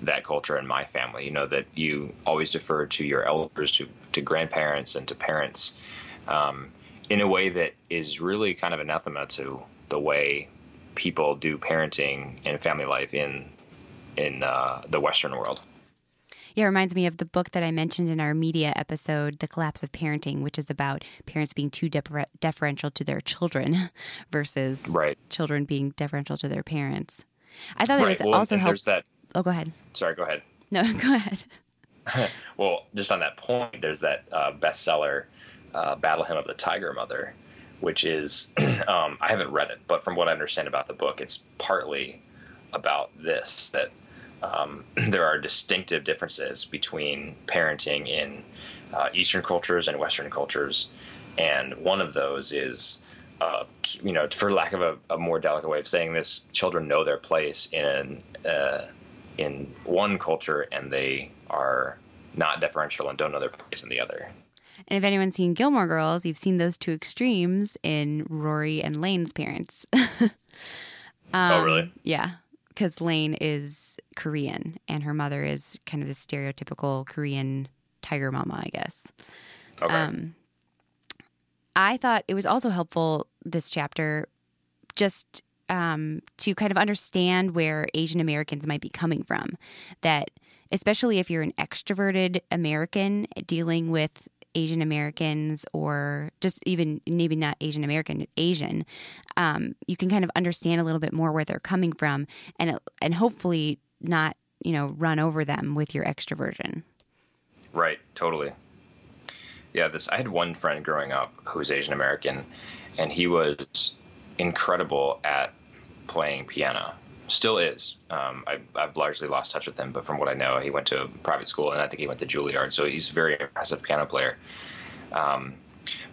that culture in my family. You know that you always defer to your elders, to to grandparents, and to parents, um, in a way that is really kind of anathema to the way people do parenting and family life in in uh, the Western world. Yeah, it reminds me of the book that I mentioned in our media episode, The Collapse of Parenting, which is about parents being too defer- deferential to their children versus right. children being deferential to their parents. I thought right. was well, also helpful. That... Oh, go ahead. Sorry, go ahead. No, go ahead. well, just on that point, there's that uh, bestseller, uh, Battle Hymn of the Tiger Mother, which is um, I haven't read it, but from what I understand about the book, it's partly about this that um, there are distinctive differences between parenting in uh, Eastern cultures and Western cultures, and one of those is. Uh, you know, for lack of a, a, more delicate way of saying this, children know their place in uh, in one culture, and they are not deferential and don't know their place in the other. And if anyone's seen Gilmore Girls, you've seen those two extremes in Rory and Lane's parents. um, oh, really? Yeah, because Lane is Korean and her mother is kind of the stereotypical Korean tiger mama, I guess. Okay. Um, I thought it was also helpful this chapter just um, to kind of understand where Asian Americans might be coming from. That especially if you're an extroverted American dealing with Asian Americans or just even maybe not Asian American, Asian, um, you can kind of understand a little bit more where they're coming from, and and hopefully not you know run over them with your extroversion. Right. Totally. Yeah. This I had one friend growing up who was Asian American, and he was incredible at playing piano still is. Um, I, have largely lost touch with him, but from what I know, he went to a private school, and I think he went to Juilliard, so he's a very impressive piano player. Um,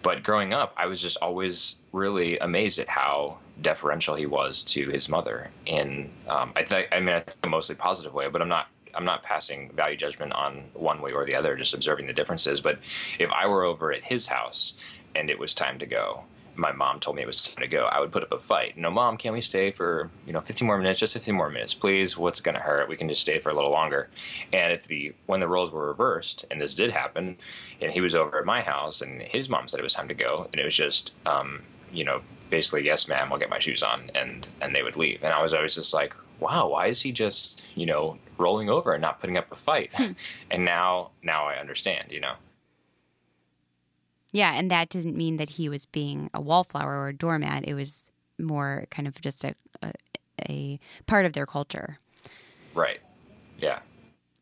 but growing up, I was just always really amazed at how deferential he was to his mother. In um, I think, I mean, I think a mostly positive way, but I'm not. I'm not passing value judgment on one way or the other, just observing the differences. But if I were over at his house and it was time to go, my mom told me it was time to go, I would put up a fight. No, mom, can we stay for you know 15 more minutes? Just 15 more minutes, please. What's going to hurt? We can just stay for a little longer. And if the when the roles were reversed, and this did happen, and he was over at my house, and his mom said it was time to go, and it was just um, you know basically yes, ma'am, I'll get my shoes on, and and they would leave. And I was always just like, wow, why is he just you know rolling over and not putting up a fight? and now now I understand, you know. Yeah, and that didn't mean that he was being a wallflower or a doormat. It was more kind of just a, a, a part of their culture. Right. Yeah.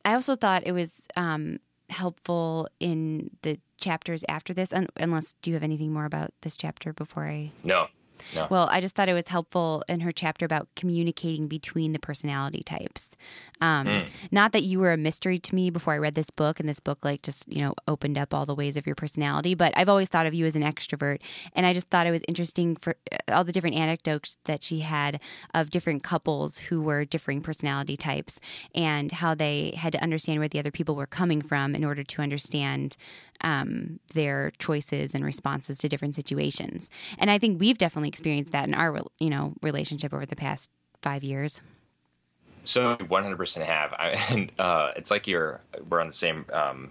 I also thought it was um, helpful in the chapters after this. Un- unless, do you have anything more about this chapter before I? No, no. Well, I just thought it was helpful in her chapter about communicating between the personality types. Um, mm. Not that you were a mystery to me before I read this book, and this book like just you know opened up all the ways of your personality. But I've always thought of you as an extrovert, and I just thought it was interesting for uh, all the different anecdotes that she had of different couples who were differing personality types and how they had to understand where the other people were coming from in order to understand um, their choices and responses to different situations. And I think we've definitely experienced that in our you know relationship over the past five years. So 100% have. I, and uh, it's like you're we're on the same um,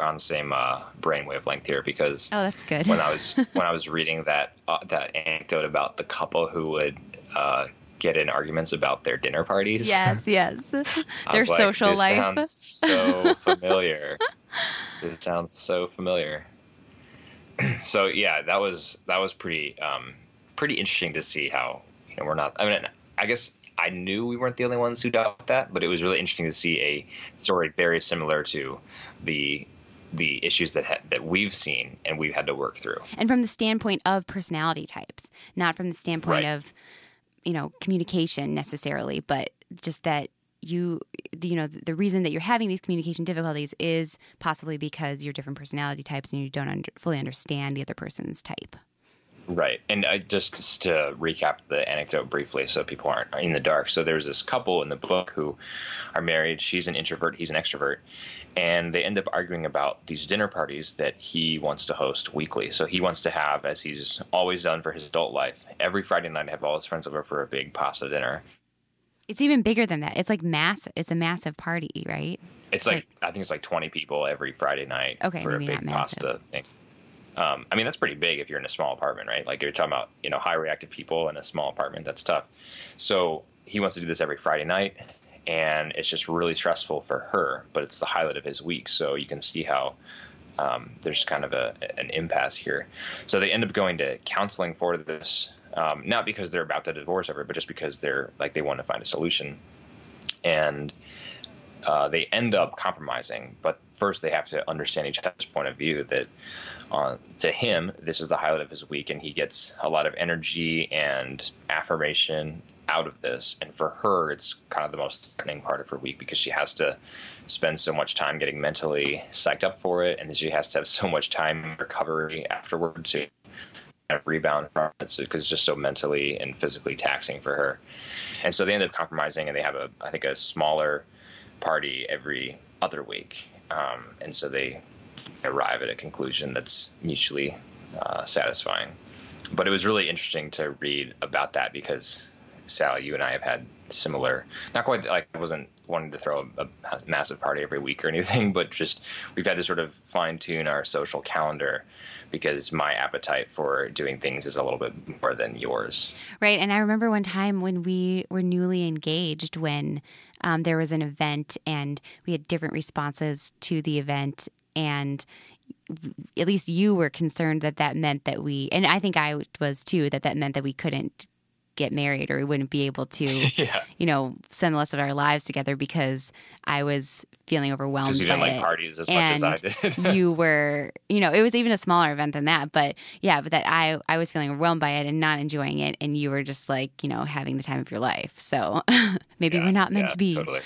on the same uh, brain wavelength here because oh, that's good. when I was when I was reading that uh, that anecdote about the couple who would uh, get in arguments about their dinner parties. Yes, yes, their social like, life. Sounds so familiar. It sounds so familiar. so yeah, that was that was pretty um, pretty interesting to see how you know we're not. I mean, I guess I knew we weren't the only ones who dealt with that, but it was really interesting to see a story very similar to the the issues that ha- that we've seen and we've had to work through. And from the standpoint of personality types, not from the standpoint right. of you know communication necessarily, but just that you you know the reason that you're having these communication difficulties is possibly because you're different personality types and you don't under, fully understand the other person's type. Right. And I, just, just to recap the anecdote briefly so people aren't in the dark. So there's this couple in the book who are married. She's an introvert, he's an extrovert. And they end up arguing about these dinner parties that he wants to host weekly. So he wants to have, as he's always done for his adult life, every Friday night have all his friends over for a big pasta dinner. It's even bigger than that. It's like mass. It's a massive party, right? It's, it's like, like, I think it's like 20 people every Friday night okay, for a big pasta thing. Um, I mean, that's pretty big if you're in a small apartment, right? Like you're talking about, you know, high reactive people in a small apartment. That's tough. So he wants to do this every Friday night, and it's just really stressful for her. But it's the highlight of his week, so you can see how um, there's kind of a, an impasse here. So they end up going to counseling for this, um, not because they're about to divorce ever, but just because they're like they want to find a solution, and uh, they end up compromising. But first, they have to understand each other's point of view. That uh, to him, this is the highlight of his week, and he gets a lot of energy and affirmation out of this. And for her, it's kind of the most threatening part of her week because she has to spend so much time getting mentally psyched up for it, and she has to have so much time recovery afterward to of rebound from it because it's just so mentally and physically taxing for her. And so they end up compromising, and they have a, I think, a smaller party every other week. Um, and so they arrive at a conclusion that's mutually uh, satisfying. But it was really interesting to read about that because Sal, you and I have had similar, not quite like I wasn't wanting to throw a, a massive party every week or anything, but just we've had to sort of fine tune our social calendar because my appetite for doing things is a little bit more than yours. Right. And I remember one time when we were newly engaged when um, there was an event and we had different responses to the event and at least you were concerned that that meant that we and i think i was too that that meant that we couldn't get married or we wouldn't be able to yeah. you know spend the rest of our lives together because i was feeling overwhelmed you didn't like it. parties as and much as i did you were you know it was even a smaller event than that but yeah but that i i was feeling overwhelmed by it and not enjoying it and you were just like you know having the time of your life so maybe yeah, we're not meant yeah, to be totally.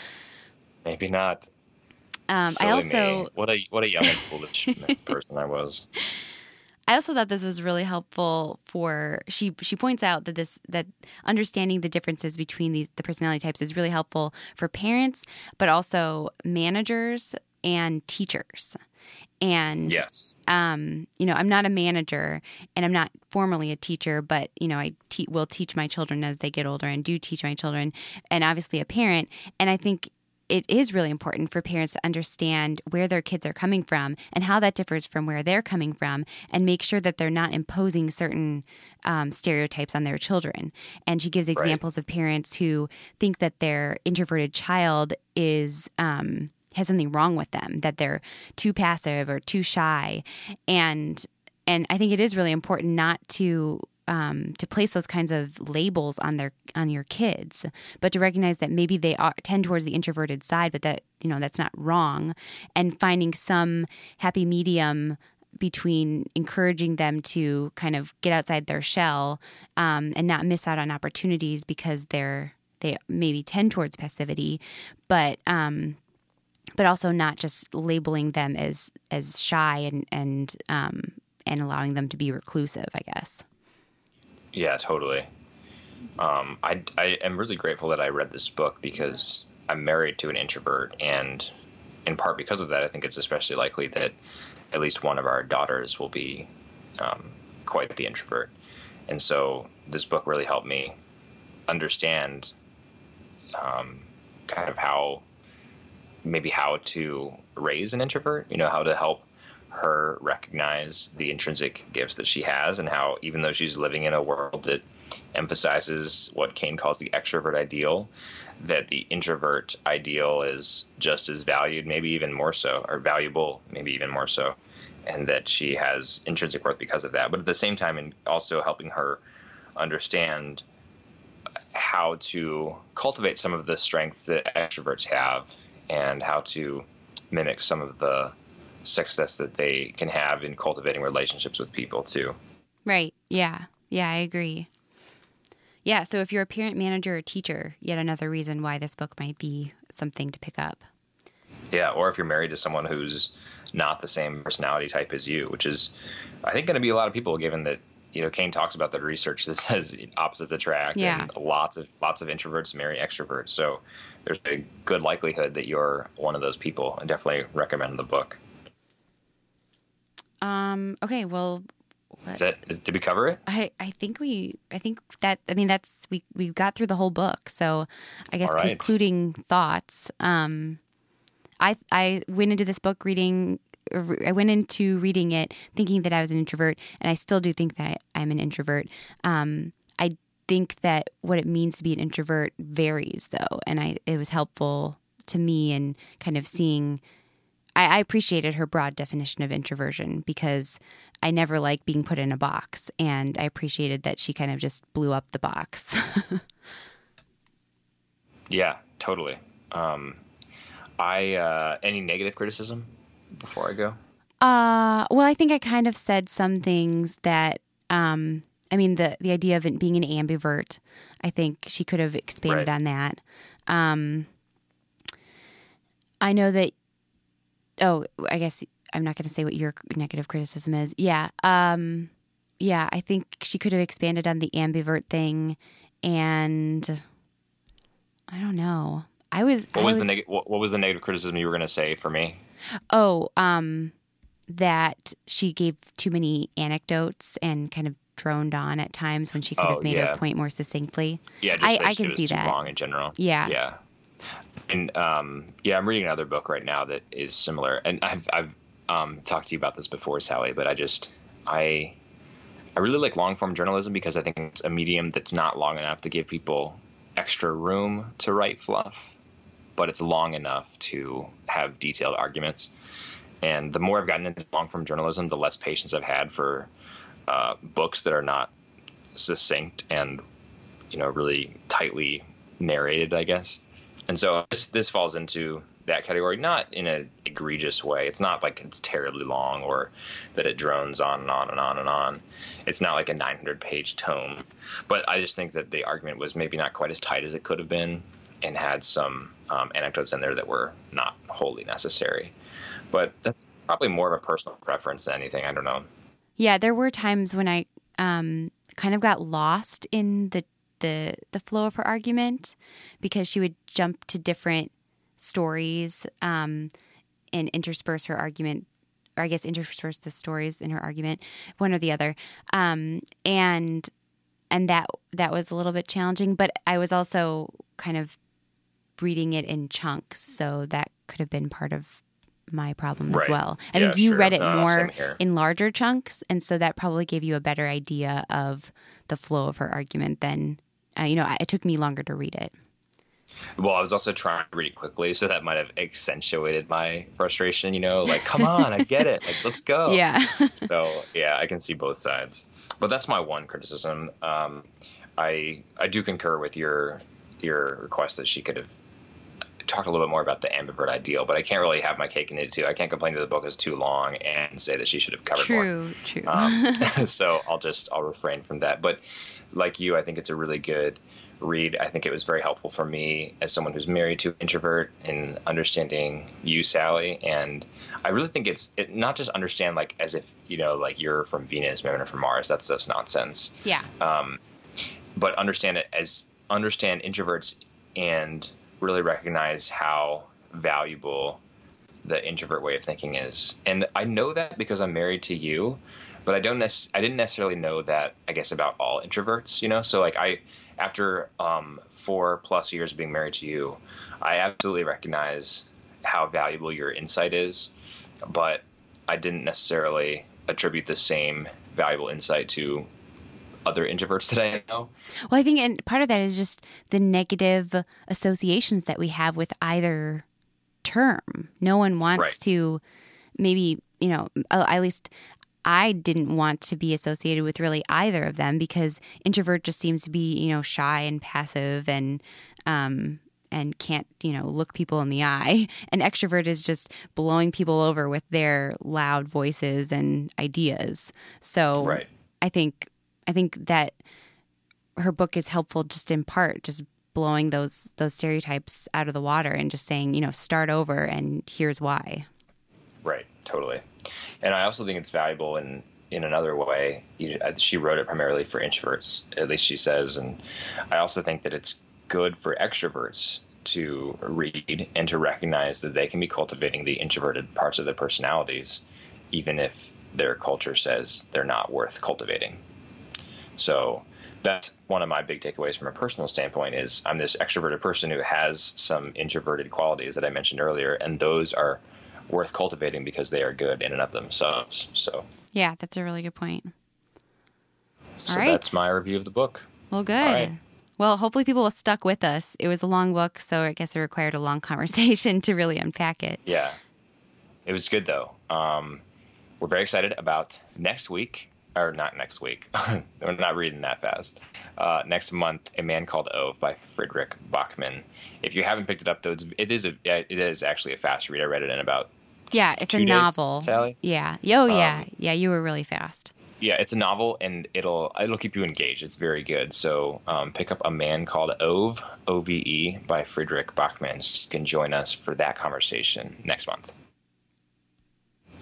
maybe not um, I also me. what a what a young and foolish person I was. I also thought this was really helpful for she she points out that this that understanding the differences between these the personality types is really helpful for parents but also managers and teachers. And yes, um, you know, I'm not a manager and I'm not formally a teacher, but you know, I te- will teach my children as they get older and do teach my children, and obviously a parent. And I think it is really important for parents to understand where their kids are coming from and how that differs from where they're coming from and make sure that they're not imposing certain um, stereotypes on their children. And she gives examples right. of parents who think that their introverted child is. Um, has something wrong with them that they're too passive or too shy and and I think it is really important not to um, to place those kinds of labels on their on your kids, but to recognize that maybe they are tend towards the introverted side, but that you know that's not wrong, and finding some happy medium between encouraging them to kind of get outside their shell um, and not miss out on opportunities because they're they maybe tend towards passivity, but um, but also not just labeling them as as shy and and um, and allowing them to be reclusive, I guess. Yeah, totally. Um, I, I am really grateful that I read this book because I'm married to an introvert, and in part because of that, I think it's especially likely that at least one of our daughters will be um, quite the introvert. And so this book really helped me understand um, kind of how maybe how to raise an introvert, you know, how to help her recognize the intrinsic gifts that she has and how even though she's living in a world that emphasizes what Cain calls the extrovert ideal, that the introvert ideal is just as valued, maybe even more so, or valuable, maybe even more so, and that she has intrinsic worth because of that. But at the same time, and also helping her understand how to cultivate some of the strengths that extroverts have and how to mimic some of the success that they can have in cultivating relationships with people too. Right. Yeah. Yeah, I agree. Yeah, so if you're a parent, manager, or teacher, yet another reason why this book might be something to pick up. Yeah, or if you're married to someone who's not the same personality type as you, which is, I think, going to be a lot of people, given that you know Cain talks about the research that says opposites attract, yeah. and lots of lots of introverts marry extroverts. So there's a good likelihood that you're one of those people. I definitely recommend the book. Um. Okay. Well. Is that is, did we cover it? I, I think we I think that I mean that's we we got through the whole book so I guess right. concluding thoughts um I I went into this book reading I went into reading it thinking that I was an introvert and I still do think that I'm an introvert um I think that what it means to be an introvert varies though and I it was helpful to me in kind of seeing I, I appreciated her broad definition of introversion because I never like being put in a box, and I appreciated that she kind of just blew up the box. yeah, totally. Um, I uh, any negative criticism before I go? Uh, well, I think I kind of said some things that. Um, I mean, the the idea of it being an ambivert. I think she could have expanded right. on that. Um, I know that oh, I guess I'm not going to say what your negative criticism is. Yeah. Um, yeah, I think she could have expanded on the ambivert thing and I don't know. I was What was, was, the neg- what, what was the negative criticism you were going to say for me? Oh, um that she gave too many anecdotes and kind of droned on at times when she could oh, have made yeah. her point more succinctly. Yeah, I, I can see that. Long in general. Yeah, yeah. And um, yeah, I'm reading another book right now that is similar, and I've I've um, talked to you about this before, Sally, but I just I I really like long form journalism because I think it's a medium that's not long enough to give people extra room to write fluff, but it's long enough to have detailed arguments. And the more I've gotten into long form journalism, the less patience I've had for uh, books that are not succinct and you know really tightly narrated, I guess and so this this falls into that category, not in an egregious way. It's not like it's terribly long or that it drones on and on and on and on. It's not like a 900 page tome. But I just think that the argument was maybe not quite as tight as it could have been and had some um, anecdotes in there that were not wholly necessary. But that's probably more of a personal preference than anything. I don't know. Yeah, there were times when I um, kind of got lost in the the the flow of her argument because she would jump to different stories um, and intersperse her argument or I guess intersperse the stories in her argument, one or the other. Um, and and that that was a little bit challenging, but I was also kind of reading it in chunks, so that could have been part of my problem Right. as well. I Yeah, think you sure. read it No, more in larger chunks, and so that probably gave you a better idea of the flow of her argument than uh, you know. It took me longer to read it. Well, I was also trying to read it quickly, so that might have accentuated my frustration. You know, like, come on, I get it. Like, let's go. Yeah. so yeah, I can see both sides. But that's my one criticism. Um, I I do concur with your your request that she could have talked a little bit more about the ambivert ideal, but I can't really have my cake and eat it too. I can't complain that the book is too long and say that she should have covered more. True. True. Um, so I'll just I'll refrain from that. But like you, I think it's a really good read. I think it was very helpful for me as someone who's married to an introvert in understanding you, Sally. And I really think it's it, not just understand like as if you know like you're from Venus, women are from Mars. That's just nonsense. yeah. Um, but understand it as understand introverts and really recognize how valuable the introvert way of thinking is. And I know that because I'm married to you, but I don't nec- I didn't necessarily know that I guess about all introverts, you know? So like I after um 4 plus years of being married to you, I absolutely recognize how valuable your insight is, but I didn't necessarily attribute the same valuable insight to other introverts that I know. Well, I think, and part of that is just the negative associations that we have with either term. No one wants Right. to, maybe, you know, at least I didn't want to be associated with really either of them because introvert just seems to be, you know, shy and passive and, um, and can't, you know, look people in the eye. And extrovert is just blowing people over with their loud voices and ideas. So Right. I think I think that her book is helpful just in part, just blowing those those stereotypes out of the water and just saying, you know, start over and here's why. Right, totally. And I also think it's valuable in in another way. Uh, She wrote it primarily for introverts, at least she says, and I also think that it's good for extroverts to read and to recognize that they can be cultivating the introverted parts of their personalities, even if their culture says they're not worth cultivating. So that's one of my big takeaways from a personal standpoint is I'm this extroverted person who has some introverted qualities that I mentioned earlier, and those are worth cultivating because they are good in and of themselves. So, Yeah, that's a really good point. so All right. that's my review of the book. Well, good. All right. Well, hopefully people stuck with us. It was a long book, so I guess it required a long conversation to really unpack it. Yeah, it was good though. Um, we're very excited about next week, or not next week. we're not reading that fast. Uh, next month, a man called Ove by Fredrik Backman. If you haven't picked it up, though, it's, it is a it is actually a fast read. I read it in about Yeah, it's a days, novel. Sally? Yeah. Oh, yeah. Um, yeah, you were really fast. yeah, it's a novel and it'll it'll keep you engaged. It's very good. So um, pick up a man called Ove O V E by Fredrik Backman. You can join us for that conversation next month.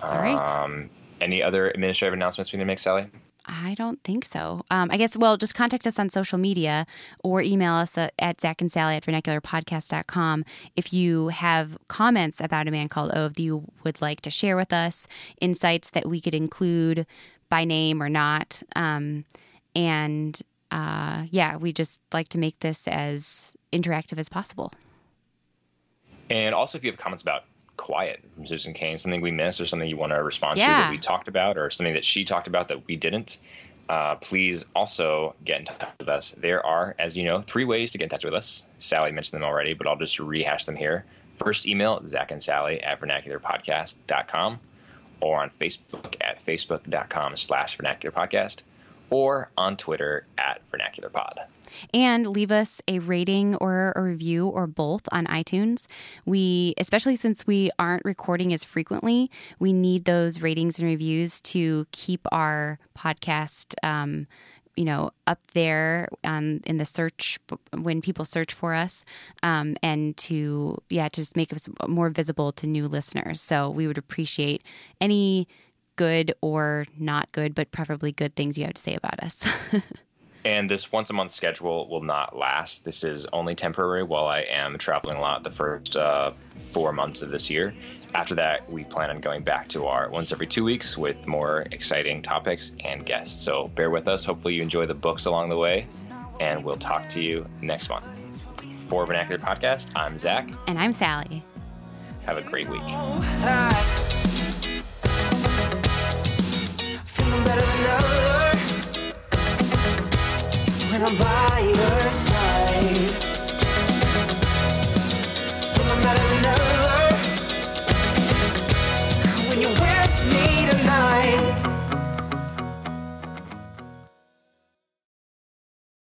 All right. Um, any other administrative announcements we need to make, Sally? I don't think so. Um, I guess, well, just contact us on social media or email us at, at Zach and Sally at vernacularpodcast.com if you have comments about A Man Called Ove that you would like to share with us, insights that we could include by name or not. Um, and uh, yeah, we just like to make this as interactive as possible. And also, if you have comments about Quiet from Susan Cain, something we missed or something you want to respond to that we talked about or something that she talked about that we didn't, uh, please also get in touch with us. There are, as you know, three ways to get in touch with us. Sally mentioned them already, but I'll just rehash them here. First, email Zach and Sally at vernacularpodcast.com or on Facebook at facebook.com slash vernacularpodcast or on Twitter at vernacularpod. And leave us a rating or a review or both on iTunes. We, especially since we aren't recording as frequently, we need those ratings and reviews to keep our podcast, um, you know, up there in the search when people search for us, um, and to yeah, just make us more visible to new listeners. So we would appreciate any good or not good, but preferably good things you have to say about us. And this once a month schedule will not last. This is only temporary while I am traveling a lot the first uh, four months of this year. after that, we plan on going back to our once every two weeks with more exciting topics and guests. So bear with us. Hopefully, you enjoy the books along the way, and we'll talk to you next month. For Vernacular Podcast, I'm Zach. And I'm Sally. Have a great week. I'm by your side.